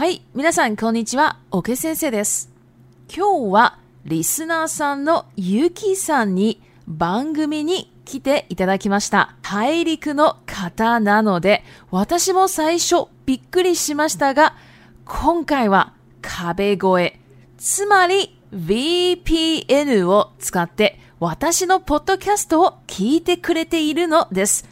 はい、皆さんこんにちは、OK 先生です。今日はリスナーさんのゆきさんに番組に来ていただきました。大陸の方なので、私も最初びっくりしましたが、今回は壁越え、つまり VPN を使って私のポッドキャストを聞いてくれているのです。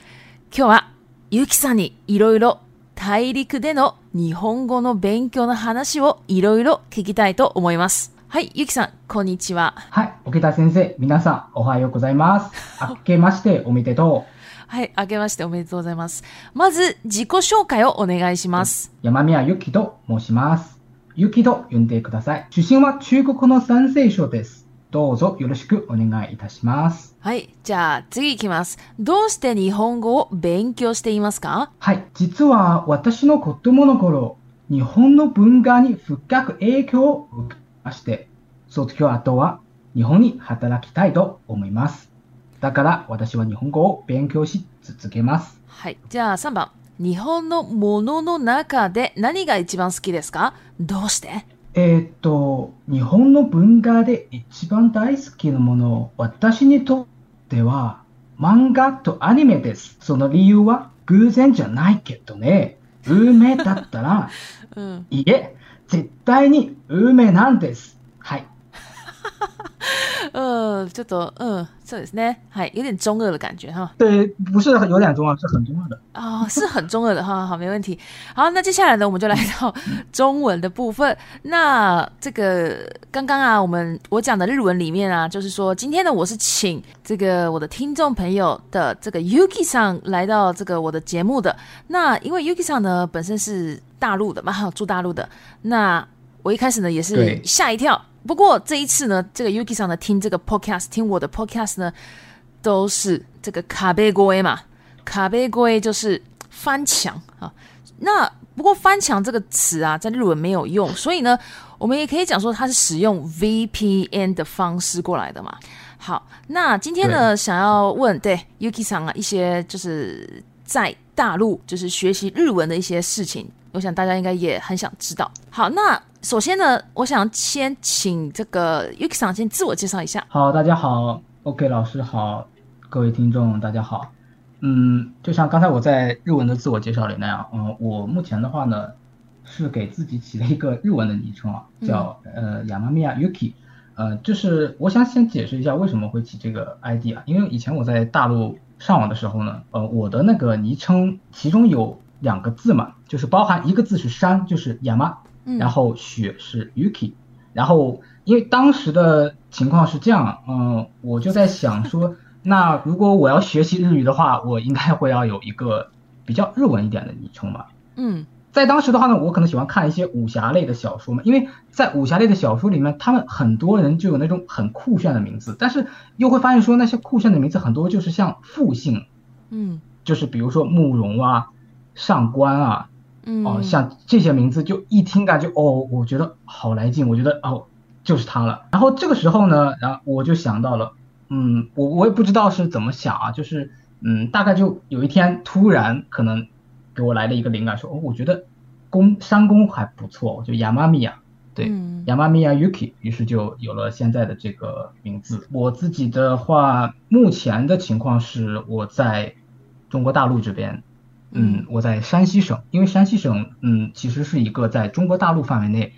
今日はゆきさんにいろいろ大陸での日本語の勉強の話をいろいろ聞きたいと思います。はい、ゆきさん、こんにちは。はい、沖田先生、皆さん、おはようございます。明けましておめでとはい、明けましておめでとうございます。まず、自己紹介をお願いします。う。山宮ゆきと申します。ゆきと呼んでください。出身は中国の山西省です。どうぞよろしくお願いいたします。はい、じゃあ次行きます。どうして日本語を勉強していますか？はい、実は私の子供の頃、日本の文化に深く影響を受けまして、卒業後は日本に働きたいと思います。だから私は日本語を勉強し続けます。はい、じゃあ3番。日本のものの中で何が一番好きですか？どうして？えーっと、日本の文化で一番大好きなもの、私にとっては漫画とアニメです。その理由は偶然じゃないけどね。運命だったら、うん。いえ、絶対に運命なんです。はい。嗯，ちょっと、うん、そうですね。はい、有点中二的感觉哈。对，不是有点重要，是很重要的。啊、是很中二的哈，好，没问题。好，那接下来呢，我们就来到中文的部分。那这个刚刚啊，我们我讲的日文里面啊，就是说今天呢，我是请这个我的听众朋友的这个 Yuki 上来到这个我的节目的。那因为 Yuki 上呢本身是大陆的嘛，哈住大陆的。那 我一开始呢也是吓一跳，不过这一次呢，这个 Yuki 上呢听这个 podcast，听我的 podcast 呢，都是这个卡贝锅嘛。卡贝龟就是翻墙啊。那不过翻墙这个词啊，在日文没有用，所以呢，我们也可以讲说它是使用 VPN 的方式过来的嘛。好，那今天呢，想要问对 Yuki 上啊一些就是在大陆就是学习日文的一些事情，我想大家应该也很想知道。好，那首先呢，我想先请这个 Yuki 桑先自我介绍一下。好，大家好，OK 老师好，各位听众大家好。嗯，就像刚才我在日文的自我介绍里那样，嗯，我目前的话呢，是给自己起了一个日文的昵称啊，叫、呃 Yamamiya Yuki。呃，就是我想先解释一下为什么会起这个 ID 啊，因为以前我在大陆上网的时候呢，呃，我的那个昵称其中有两个字嘛，就是包含一个字是山，就是 Yama，嗯然后雪是 Yuki，然后因为当时的情况是这样，嗯、我就在想说，那如果我要学习日语的话，我应该会要有一个比较日文一点的昵称吧。嗯。在当时的话呢，我可能喜欢看一些武侠类的小说嘛，因为在武侠类的小说里面，他们很多人就有那种很酷炫的名字，但是又会发现说那些酷炫的名字很多就是像复姓，嗯。就是比如说慕容啊、上官啊，嗯，哦，像这些名字就一听感觉哦，我觉得好来劲，我觉得哦就是他了。然后这个时候呢，然后我就想到了，嗯，我我也不知道是怎么想啊，就是嗯，大概就有一天突然可能给我来了一个灵感，说哦，我觉得宫山宫还不错，就亚麻米亚，对，嗯亚麻米亚 Yuki，于是就有了现在的这个名字。我自己的话，目前的情况是我在中国大陆这边。嗯，我在山西省，因为山西省，嗯，其实是一个在中国大陆范围内，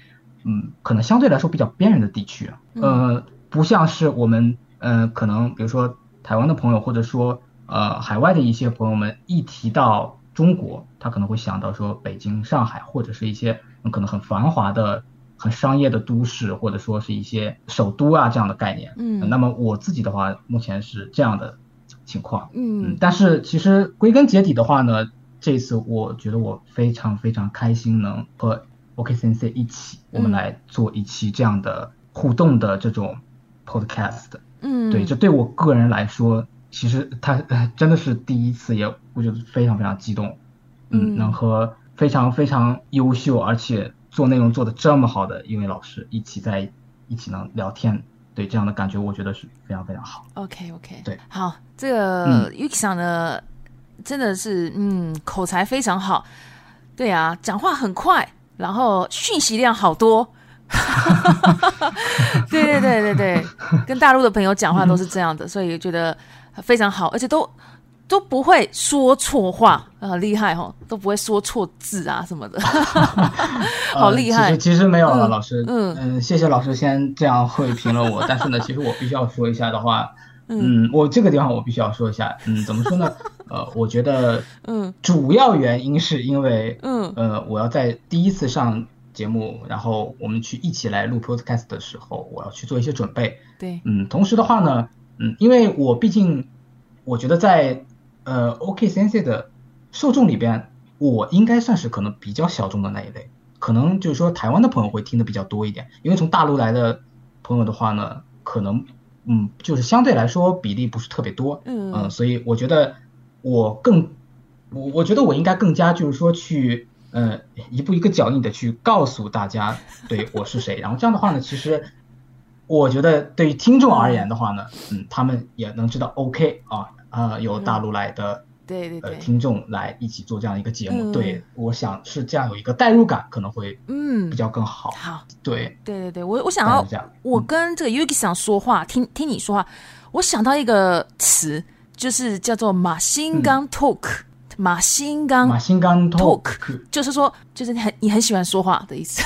嗯，可能相对来说比较边缘的地区啊，呃，不像是我们，呃，可能比如说台湾的朋友，或者说呃海外的一些朋友们，一提到中国，他可能会想到说北京、上海，或者是一些、嗯可能很繁华的、很商业的都市，或者说是一些首都啊这样的概念。嗯。那么我自己的话，目前是这样的情况。嗯。嗯，但是其实归根结底的话呢，这次我觉得我非常非常开心，能和 OK 先生一起，我们嗯来做一期这样的互动的这种 podcast。嗯，对，这对我个人来说，其实他呃 真的是第一次，也我觉得非常非常激动。嗯嗯，能和非常非常优秀，而且做内容做的这么好的一位老师一起在一起能聊天，对这样的感觉，我觉得是非常非常好。OK OK，对，好，这个嗯 Yuki 桑呢，真的是嗯口才非常好，对啊，讲话很快，然后讯息量好多。对对对对对，跟大陆的朋友讲话都是这样的，所以觉得非常好，而且都都不会说错话，很厉害哦，都不会说错字啊什么的，好厉害。其实其实没有了，老师，嗯嗯，谢谢老师先这样会评了我，但是呢，其实我必须要说一下的话，嗯，我这个地方我必须要说一下，嗯，怎么说呢？呃，我觉得，嗯，主要原因是因为，嗯呃，我要在第一次上。节目，然后我们去一起来录 podcast 的时候，我要去做一些准备。对，嗯，同时的话呢，嗯，因为我毕竟，我觉得在呃 OK Sensei 的受众里边，我应该算是可能比较小众的那一类，可能就是说台湾的朋友会听的比较多一点，因为从大陆来的朋友的话呢，可能嗯，就是相对来说比例不是特别多，嗯，所以我觉得我更，我我觉得我应该更加就是说去。呃，一步一个脚印的去告诉大家，对我是谁。然后这样的话呢，其实我觉得对于听众而言的话呢，嗯，他们也能知道，OK 啊啊，有大陆来的对对对听众来一起做这样一个节目，对，我想是这样有一个代入感，可能会嗯比较更好。好，对对对对，我我想要我跟这个 Yuki 想说话，听听你说话，我想到一个词，就是叫做马新刚 talk。马新刚，马新刚 talk，就是说，就是你很你很喜欢说话的意思，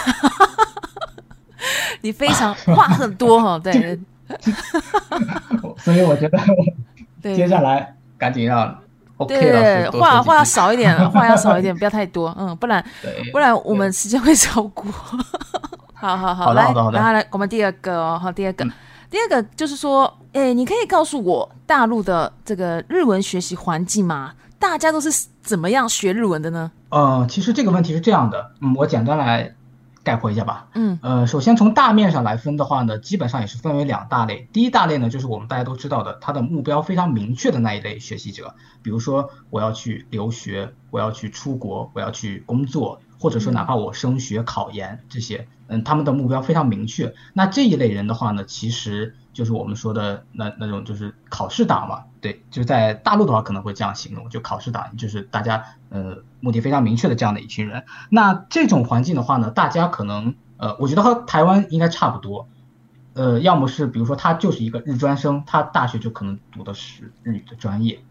你非常话很多哈，对。所以我觉得，接下来赶紧让 OK 老师话话要少一点，话要少一点，不要太多，嗯，不然不然我们时间会超过。好好好，来，然后来我们第二个哦，好，第二个，第二个就是说，哎，你可以告诉我大陆的这个日文学习环境吗？大家都是怎么样学日文的呢？呃，其实这个问题是这样的，嗯，我简单来概括一下吧。嗯，呃，首先从大面上来分的话呢，基本上也是分为两大类。第一大类呢，就是我们大家都知道的，他的目标非常明确的那一类学习者，比如说我要去留学，我要去出国，我要去工作，或者说哪怕我升学、考研这些，嗯，他们的目标非常明确。那这一类人的话呢，其实。就是我们说的那那种就是考试党嘛，对，就是在大陆的话可能会这样形容，就考试党，就是大家呃目的非常明确的这样的一群人。那这种环境的话呢，大家可能呃，我觉得和台湾应该差不多，呃，要么是比如说他就是一个日专生，他大学就可能读的是日语的专业。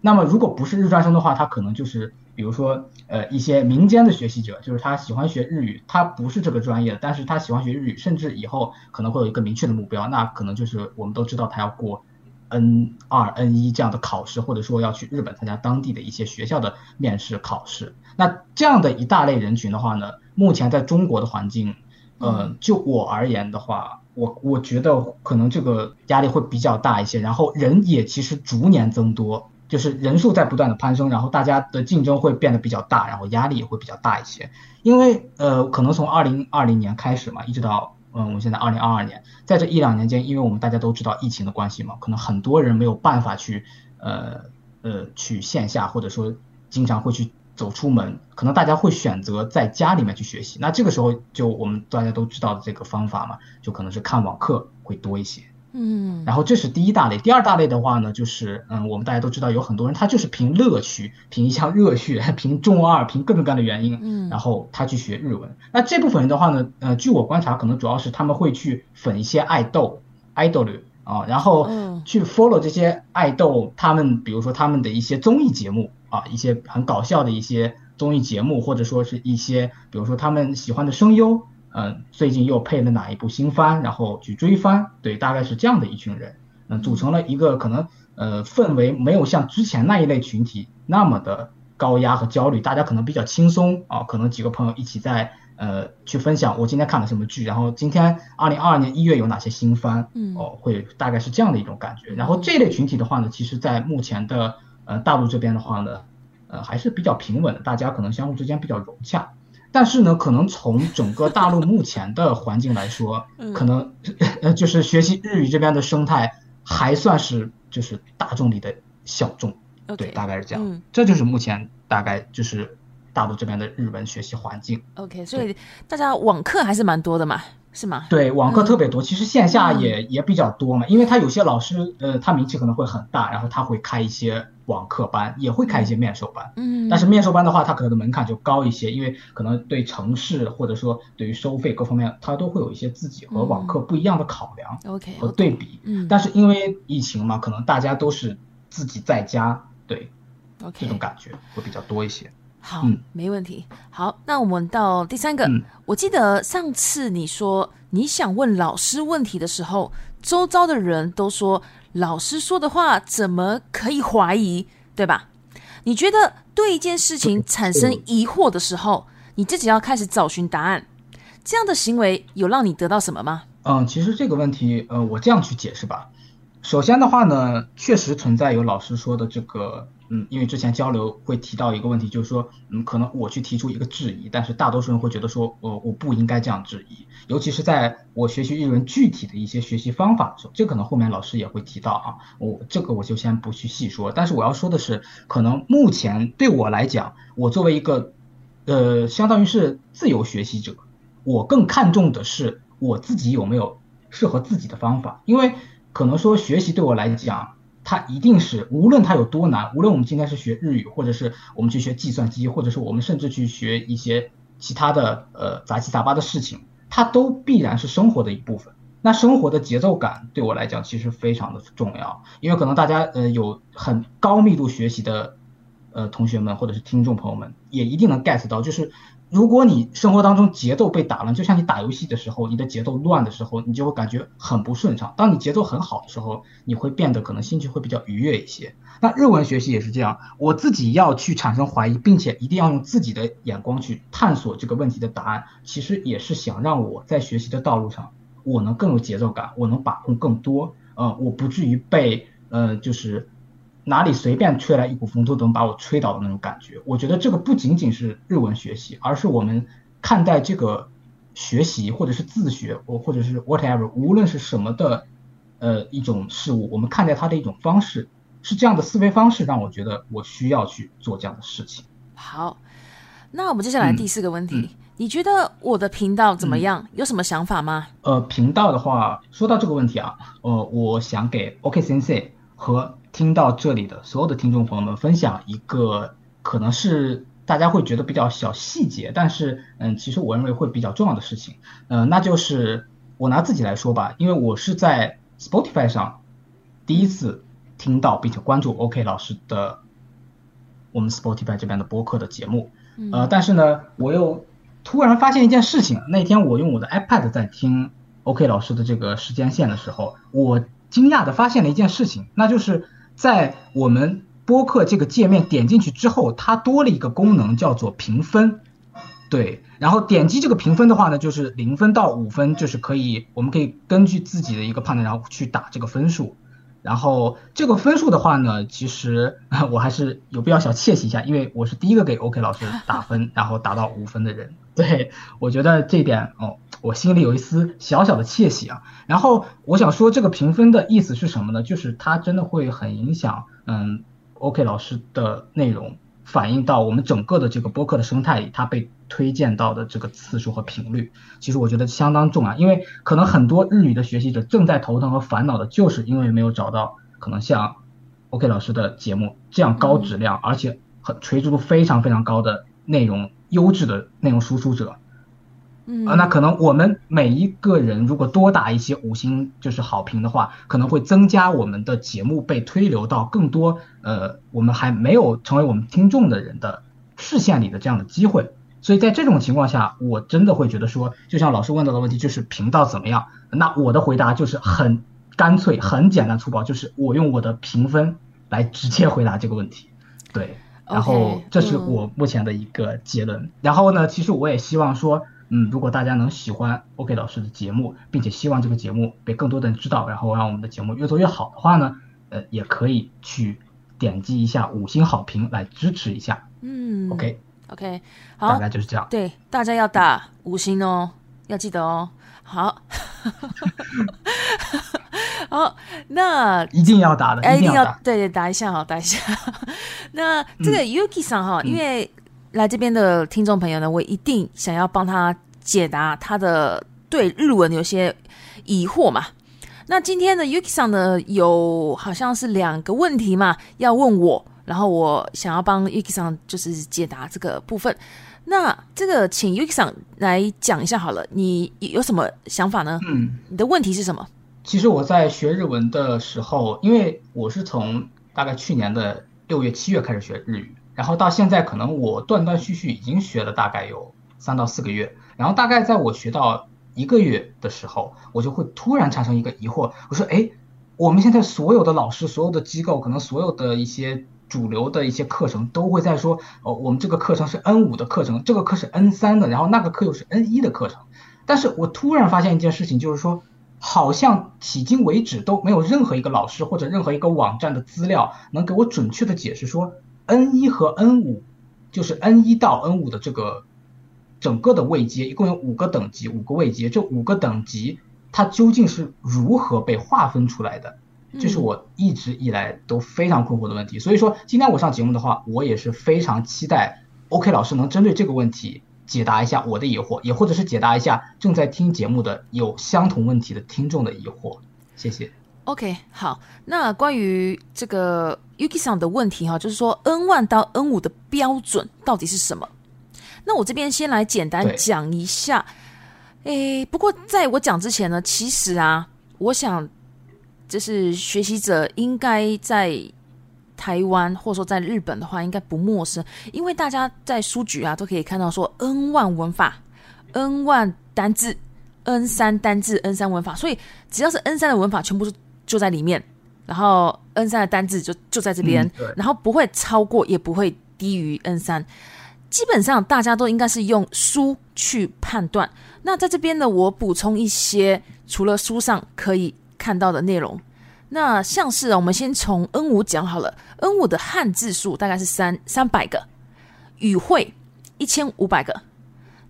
那么如果不是日专生的话，他可能就是。比如说，呃，一些民间的学习者，就是他喜欢学日语，他不是这个专业的，但是他喜欢学日语，甚至以后可能会有一个明确的目标，那可能就是我们都知道他要过 N 二、N 一这样的考试，或者说要去日本参加当地的一些学校的面试考试。那这样的一大类人群的话呢，目前在中国的环境，呃，就我而言的话，我我觉得可能这个压力会比较大一些，然后人也其实逐年增多。就是人数在不断的攀升，然后大家的竞争会变得比较大，然后压力也会比较大一些。因为呃，可能从二零二零年开始嘛，一直到嗯，我们现在二零二二年，在这一两年间，因为我们大家都知道疫情的关系嘛，可能很多人没有办法去呃呃去线下，或者说经常会去走出门，可能大家会选择在家里面去学习。那这个时候，就我们大家都知道的这个方法嘛，就可能是看网课会多一些。嗯，然后这是第一大类，第二大类的话呢，就是嗯，我们大家都知道有很多人他就是凭乐趣，凭一腔热血，凭中二，凭各种各样的原因，嗯，然后他去学日文。那这部分人的话呢，呃，据我观察，可能主要是他们会去粉一些爱豆，idol 啊，然后去 follow 这些爱豆，他们比如说他们的一些综艺节目啊，一些很搞笑的一些综艺节目，或者说是一些比如说他们喜欢的声优。嗯，最近又配了哪一部新番，然后去追番，对，大概是这样的一群人，嗯，组成了一个可能呃氛围没有像之前那一类群体那么的高压和焦虑，大家可能比较轻松啊，可能几个朋友一起在呃去分享我今天看了什么剧，然后今天二零二二年一月有哪些新番，嗯，哦，会大概是这样的一种感觉。然后这类群体的话呢，其实在目前的呃大陆这边的话呢，呃还是比较平稳的，大家可能相互之间比较融洽。但是呢，可能从整个大陆目前的环境来说，可能 呃就是学习日语这边的生态还算是就是大众里的小众，对，大概是这样。这就是目前大概就是大陆这边的日文学习环境。OK，所以大家网课还是蛮多的嘛，是吗？对，网课嗯特别多，其实线下嗯也、也比较多嘛，因为他有些老师，呃，他名气可能会很大，然后他会开一些网课班，也会开一些面授班。嗯，但是面授班的话，它可能的门槛就高一些，因为可能对城市或者说对于收费各方面，它都会有一些自己和网课不一样的考量和对比。嗯，但是因为疫情嘛，可能大家都是自己在家，对这种感觉会比较多一些。好，嗯没问题。好，那我们到第三个。嗯我记得上次你说你想问老师问题的时候，周遭的人都说老师说的话怎么可以怀疑，对吧？你觉得对一件事情产生疑惑的时候，你自己要开始找寻答案，这样的行为有让你得到什么吗？嗯，其实这个问题，呃，我这样去解释吧。首先的话呢，确实存在有老师说的这个，嗯，因为之前交流会提到一个问题，就是说，嗯，可能我去提出一个质疑，但是大多数人会觉得说，我、我不应该这样质疑，尤其是在我学习日文具体的一些学习方法的时候，这可能后面老师也会提到啊，我这个我就先不去细说。但是我要说的是，可能目前对我来讲，我作为一个，呃，相当于是自由学习者，我更看重的是我自己有没有适合自己的方法，因为可能说学习对我来讲，它一定是无论它有多难，无论我们今天是学日语，或者是我们去学计算机，或者是我们甚至去学一些其他的呃杂七杂八的事情，它都必然是生活的一部分。那生活的节奏感对我来讲其实非常的重要，因为可能大家呃有很高密度学习的呃同学们或者是听众朋友们，也一定能 get 到，就是如果你生活当中节奏被打乱，就像你打游戏的时候，你的节奏乱的时候，你就会感觉很不顺畅。当你节奏很好的时候，你会变得可能心情会比较愉悦一些。那日文学习也是这样，我自己要去产生怀疑，并且一定要用自己的眼光去探索这个问题的答案，其实也是想让我在学习的道路上，我能更有节奏感，我能把控更多，呃，我不至于被呃就是哪里随便吹来一股风都能把我吹倒的那种感觉。我觉得这个不仅仅是日文学习，而是我们看待这个学习或者是自学，或或者是 whatever，无论是什么的呃一种事物，我们看待它的一种方式，是这样的思维方式让我觉得我需要去做这样的事情。好，那我们接下来嗯第四个问题，嗯你觉得我的频道怎么样？有什么想法吗？呃，频道的话，说到这个问题啊，呃，我想给 OK 先生和听到这里的所有的听众朋友们分享一个可能是大家会觉得比较小细节，但是嗯，其实我认为会比较重要的事情，呃，那就是我拿自己来说吧，因为我是在 Spotify 上第一次听到并且关注 OK 老师的我们 Spotify 这边的播客的节目，嗯。呃，但是呢，我又突然发现一件事情，那天我用我的 iPad 在听 OK 老师的这个时间线的时候，我惊讶的发现了一件事情，那就是在我们播客这个界面点进去之后，它多了一个功能叫做评分。对，然后点击这个评分的话呢，就是零分到五分，就是可以，我们可以根据自己的一个判断，然后去打这个分数。然后这个分数的话呢，其实 我还是有必要小窃喜一下，因为我是第一个给 OK 老师打分，然后达到五分的人。对我觉得这点哦，我心里有一丝小小的窃喜啊。然后我想说，这个评分的意思是什么呢？就是它真的会很影响，嗯，OK 老师的内容反映到我们整个的这个播客的生态里，它被推荐到的这个次数和频率，其实我觉得相当重要，因为可能很多日语的学习者正在头疼和烦恼的，就是因为没有找到可能像 OK 老师的节目这样高质量，而且很垂直度非常非常高的内容，优质的内容输出者。嗯啊，那可能我们每一个人如果多打一些五星就是好评的话，可能会增加我们的节目被推流到更多呃我们还没有成为我们听众的人的视线里的这样的机会。所以在这种情况下，我真的会觉得说，就像老师问到的问题，就是频道怎么样？那我的回答就是很干脆、很简单粗暴，就是我用我的评分来直接回答这个问题。对，然后这是嗯我目前的一个结论。然后呢，其实我也希望说，嗯，如果大家能喜欢 OK 老师的节目，并且希望这个节目被更多的人知道，然后让我们的节目越做越好的话呢，呃，也可以去点击一下五星好评来支持一下。嗯 OK，OK，好大好，概就是这样。对，大家要打五星哦，要记得哦。好，好，那一定要打的，哎，一定定要对对打一下哈，打一下。那这个 Yuki 上哈，嗯因为来这边的听众朋友呢，我一定想要帮他解答他的对日文有些疑惑嘛。那今天的 Yuki 上呢，有好像是两个问题嘛，要问我，然后我想要帮 Yuki 上就是解答这个部分。那这个请 Yuki 上来讲一下好了，你有什么想法呢？嗯，你的问题是什么？其实我在学日文的时候，因为我是从大概去年的六月、七月开始学日语，然后到现在可能我断断续续已经学了大概有三到四个月，然后大概在我学到。一个月的时候，我就会突然产生一个疑惑，我说：“哎，我们现在所有的老师、所有的机构，可能所有的一些主流的一些课程都会在说，哦，我们这个课程是 N 五的课程，这个课是 N 三的，然后那个课又是 N 一的课程。但是我突然发现一件事情，就是说，好像迄今为止都没有任何一个老师或者任何一个网站的资料能给我准确的解释说，N 一和 N 五就是 N 一到 N 五的这个。”整个的位阶一共有五个等级，五个位阶，这五个等级它究竟是如何被划分出来的？这是我一直以来都非常困惑的问题。所以说，今天我上节目的话，我也是非常期待 OK 老师能针对这个问题解答一下我的疑惑，也或者是解答一下正在听节目的有相同问题的听众的疑惑。谢谢。OK，好，那关于这个 Yuki 上的问题哈，就是说 N one 到 N 五的标准到底是什么？那我这边先来简单讲一下，诶，不过在我讲之前呢，其实啊，我想就是学习者应该在台湾或者说在日本的话，应该不陌生，因为大家在书局啊都可以看到说 N 万文法、N 万单字、N 三单字、N 三文法，所以只要是 N 三的文法，全部是就在里面，然后 N 三的单字就就在这边，然后不会超过，也不会低于 N 三。基本上大家都应该是用书去判断。那在这边呢，我补充一些除了书上可以看到的内容。那像是我们先从 N 五讲好了，N 五的汉字数大概是三三百个，语汇一千五百个。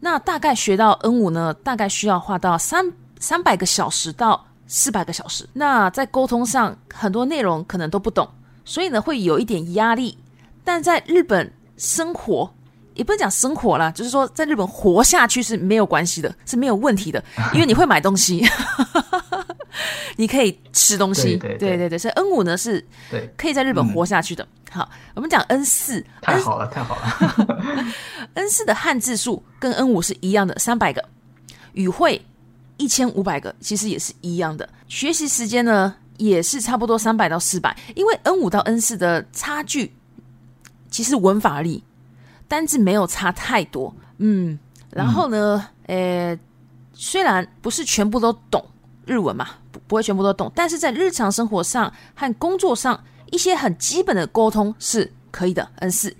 那大概学到 N 五呢，大概需要花到三三百个小时到四百个小时。那在沟通上很多内容可能都不懂，所以呢会有一点压力。但在日本生活。也不能讲生活啦，就是说在日本活下去是没有关系的，是没有问题的，因为你会买东西，你可以吃东西，对对对，所以 N 五呢是可以在日本活下去的。好，我们讲 N 四，太好了，太好了。N 四的汉字数跟 N 五是一样的，三百个，语汇一千五百个，其实也是一样的。学习时间呢也是差不多三百到四百，因为 N 五到 N 四的差距其实文法而已。单字没有差太多，嗯，然后呢，呃，虽然不是全部都懂日文嘛，不不会全部都懂，但是在日常生活上和工作上一些很基本的沟通是可以的。N 四，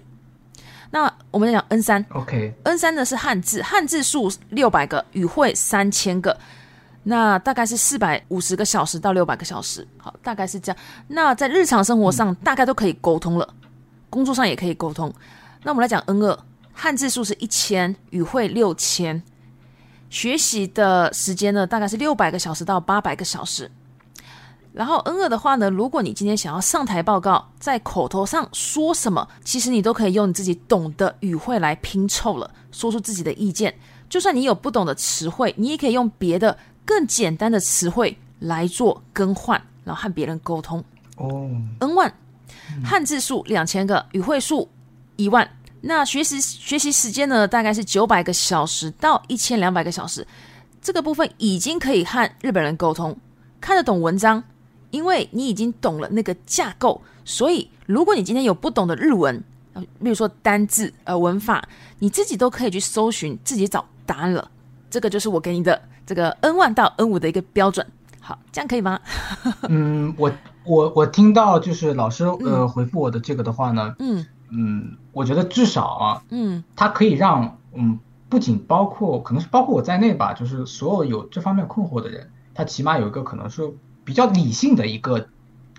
那我们讲 N 三，OK，N 三呢是汉字，汉字数六百个，语汇三千个，那大概是四百五十个小时到六百个小时，好，大概是这样。那在日常生活上大概都可以沟通了，工作上也可以沟通。那我们来讲 N 二，汉字数是一千，语汇六千，学习的时间呢大概是六百个小时到八百个小时。然后 N 二的话呢，如果你今天想要上台报告，在口头上说什么，其实你都可以用你自己懂的语汇来拼凑了，说出自己的意见。就算你有不懂的词汇，你也可以用别的更简单的词汇来做更换，然后和别人沟通。哦，N one，汉字数两千个，语汇数。一万，那学习学习时间呢？大概是九百个小时到一千两百个小时。这个部分已经可以和日本人沟通，看得懂文章，因为你已经懂了那个架构。所以，如果你今天有不懂的日文，比如说单字、呃文法，你自己都可以去搜寻，自己找答案了。这个就是我给你的这个 N 万到 N 五的一个标准。好，这样可以吗？嗯，我我我听到就是老师呃回复我的这个的话呢，嗯。嗯，我觉得至少啊，嗯，它可以让，嗯，不仅包括可能是包括我在内吧，就是所有有这方面困惑的人，他起码有一个可能是比较理性的一个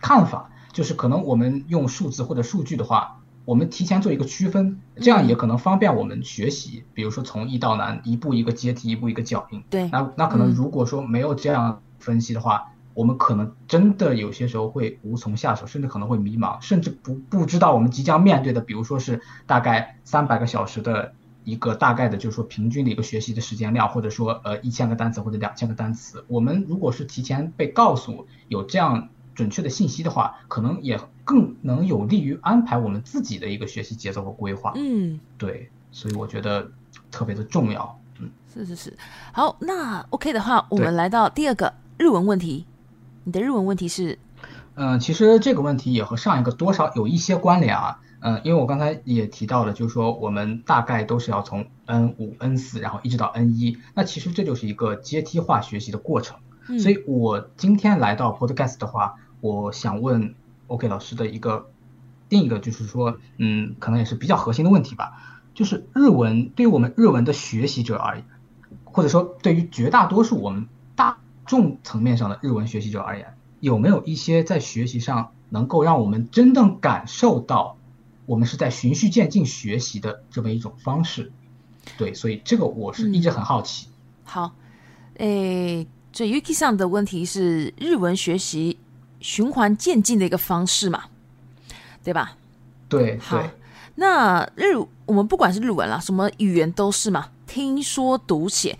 看法，就是可能我们用数字或者数据的话，我们提前做一个区分，这样也可能方便我们学习，比如说从易到难，一步一个阶梯，一步一个脚印。对，那那可能如果说没有这样分析的话。我们可能真的有些时候会无从下手，甚至可能会迷茫，甚至不不知道我们即将面对的，比如说是大概三百个小时的一个大概的，就是说平均的一个学习的时间量，或者说呃一千个单词或者两千个单词，我们如果是提前被告诉有这样准确的信息的话，可能也更能有利于安排我们自己的一个学习节奏和规划。嗯，对，所以我觉得特别的重要。嗯，是是是。好，那 OK 的话，我们来到第二个日文问题。你的日文问题是，嗯，其实这个问题也和上一个多少有一些关联啊。嗯，因为我刚才也提到了，就是说我们大概都是要从 N 五、N 四，然后一直到 N 一，那其实这就是一个阶梯化学习的过程。嗯所以我今天来到 Podcast 的话，我想问 OK 老师的一个另一个就是说，嗯，可能也是比较核心的问题吧，就是日文对于我们日文的学习者而言，或者说对于绝大多数我们大众层面上的日文学习者而言，有没有一些在学习上能够让我们真正感受到我们是在循序渐进学习的这么一种方式？对，所以这个我是一直很好奇。好，诶，这 Yuki 上的问题是日文学习循环渐进的一个方式嘛，对吧？对好对，那日我们不管是日文啦，什么语言都是嘛，听说读写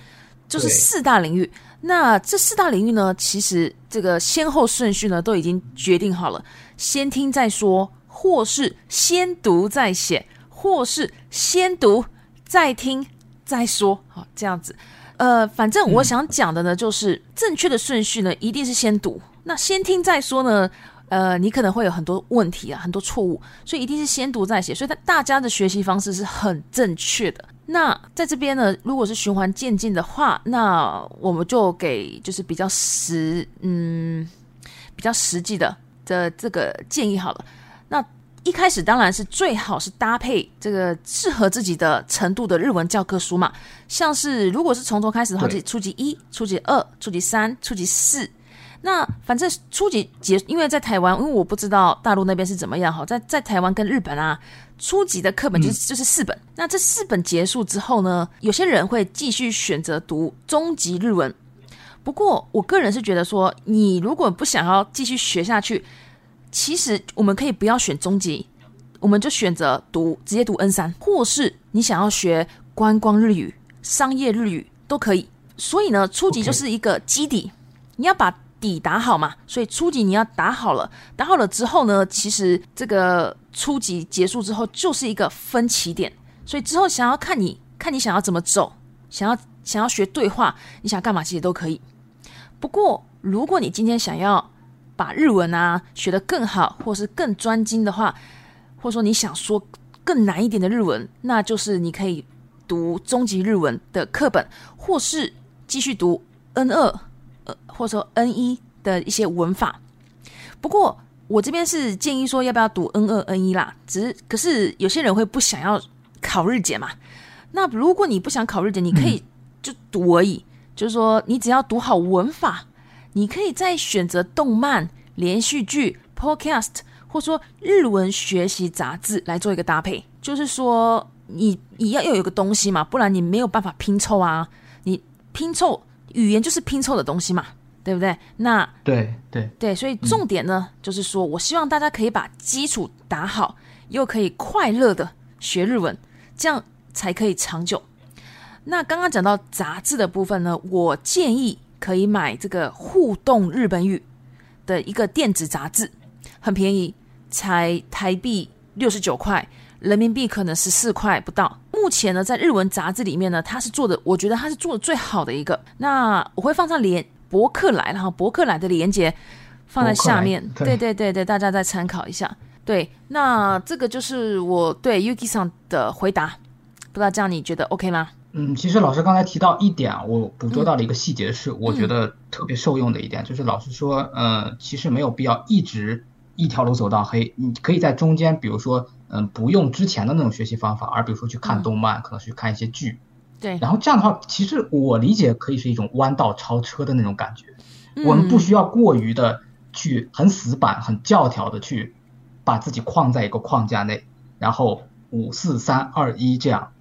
就是四大领域。那这四大领域呢，其实这个先后顺序呢都已经决定好了，先听再说，或是先读再写，或是先读再听再说，好这样子。呃，反正我想讲的呢，就是正确的顺序呢，一定是先读。那先听再说呢，呃，你可能会有很多问题啊，很多错误，所以一定是先读再写。所以，大家的学习方式是很正确的。那在这边呢，如果是循环渐进的话，那我们就给就是比较实，嗯，比较实际的的这个建议好了。那一开始当然是最好是搭配这个适合自己的程度的日文教科书嘛，像是如果是从头开始的话，就初级一、初级二、初级三、初级四。那反正初级结，因为在台湾，因为我不知道大陆那边是怎么样哈，在在台湾跟日本啊，初级的课本就是、就是四本。那这四本结束之后呢，有些人会继续选择读中级日文。不过我个人是觉得说，你如果不想要继续学下去，其实我们可以不要选中级，我们就选择读直接读 N 三，或是你想要学观光日语、商业日语都可以。所以呢，初级就是一个基底你要把底打好嘛。所以初级你要打好了，打好了之后呢，其实这个初级结束之后就是一个分起点。所以之后想要看你看你想要怎么走，想要想要学对话，你想干嘛其实都可以。不过如果你今天想要把日文啊学得更好，或是更专精的话，或者说你想说更难一点的日文，那就是你可以读中级日文的课本，或是继续读 N 二呃或者说 N 一的一些文法。不过我这边是建议说要不要读 N 二 N 一啦，只是可是有些人会不想要考日检嘛。那如果你不想考日检，你可以就读而已，就是说你只要读好文法，你可以再选择动漫、连续剧、podcast，或说日文学习杂志来做一个搭配。就是说你你要要有个东西嘛，不然你没有办法拼凑啊。你拼凑语言就是拼凑的东西嘛，对不对？那对对对，所以重点呢，就是说我希望大家可以把基础打好，又可以快乐的学日文，这样才可以长久。那刚刚讲到杂志的部分呢，我建议可以买这个互动日本语的一个电子杂志，很便宜，才台币六十九块，人民币可能十四块不到。目前呢，在日文杂志里面呢，它是做的，我觉得它是做的最好的一个。那我会放上连博客来，然后博客来的连接放在下面，对对对对，大家再参考一下。对，那这个就是我对 Yuki 上的回答，不知道这样你觉得 OK 吗？嗯，其实老师刚才提到一点啊，我捕捉到了一个细节是，我觉得特别受用的一点，就是老师说，呃，其实没有必要一直一条路走到黑，你可以在中间，比如说，嗯、不用之前的那种学习方法，而比如说去看动漫，可能去看一些剧，对，然后这样的话，其实我理解可以是一种弯道超车的那种感觉，嗯。我们不需要过于的去很死板、很教条的去把自己框在一个框架内，然后五四三二一这样。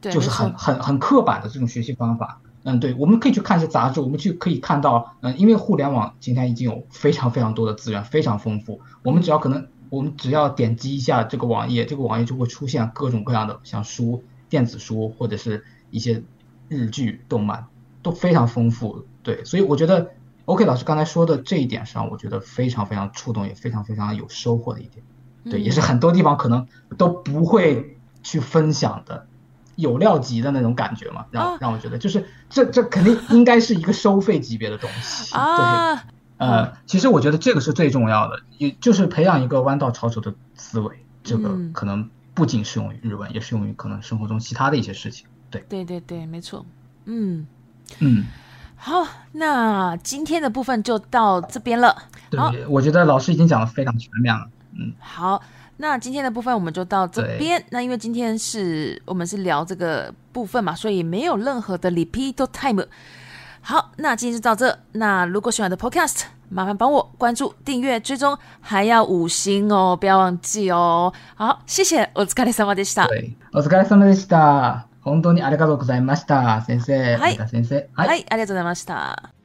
对，就是很很很刻板的这种学习方法。嗯，对，我们可以去看一些杂志，我们去可以看到，嗯，因为互联网今天已经有非常非常多的资源，非常丰富。我们只要可能，我们只要点击一下这个网页，这个网页就会出现各种各样的像书、电子书或者是一些日剧、动漫都非常丰富。对，所以我觉得 OK 老师刚才说的这一点上，我觉得非常非常触动，也非常非常有收获的一点。对，也是很多地方可能都不会去分享的。有料级的那种感觉嘛，让让我觉得就是这这肯定应该是一个收费级别的东西。对，呃，其实我觉得这个是最重要的，也就是培养一个弯道超车的思维。这个可能不仅适用于日文，也适用于可能生活中其他的一些事情。对，对对对，没错。嗯嗯，好，那今天的部分就到这边了。对，我觉得老师已经讲的非常全面了。嗯，好。那今天的部分我们就到这边。那因为今天是我们是聊这个部分嘛，所以没有任何的 repeat time。好，那今天就到这。那如果喜欢的 podcast，麻烦帮我关注、订阅、追踪，还要五星哦，不要忘记哦。好，谢谢。お疲れ様でした。お疲れ様でした。本当にありがとうございました。先生。はい。先生。はい。ありがとうございました。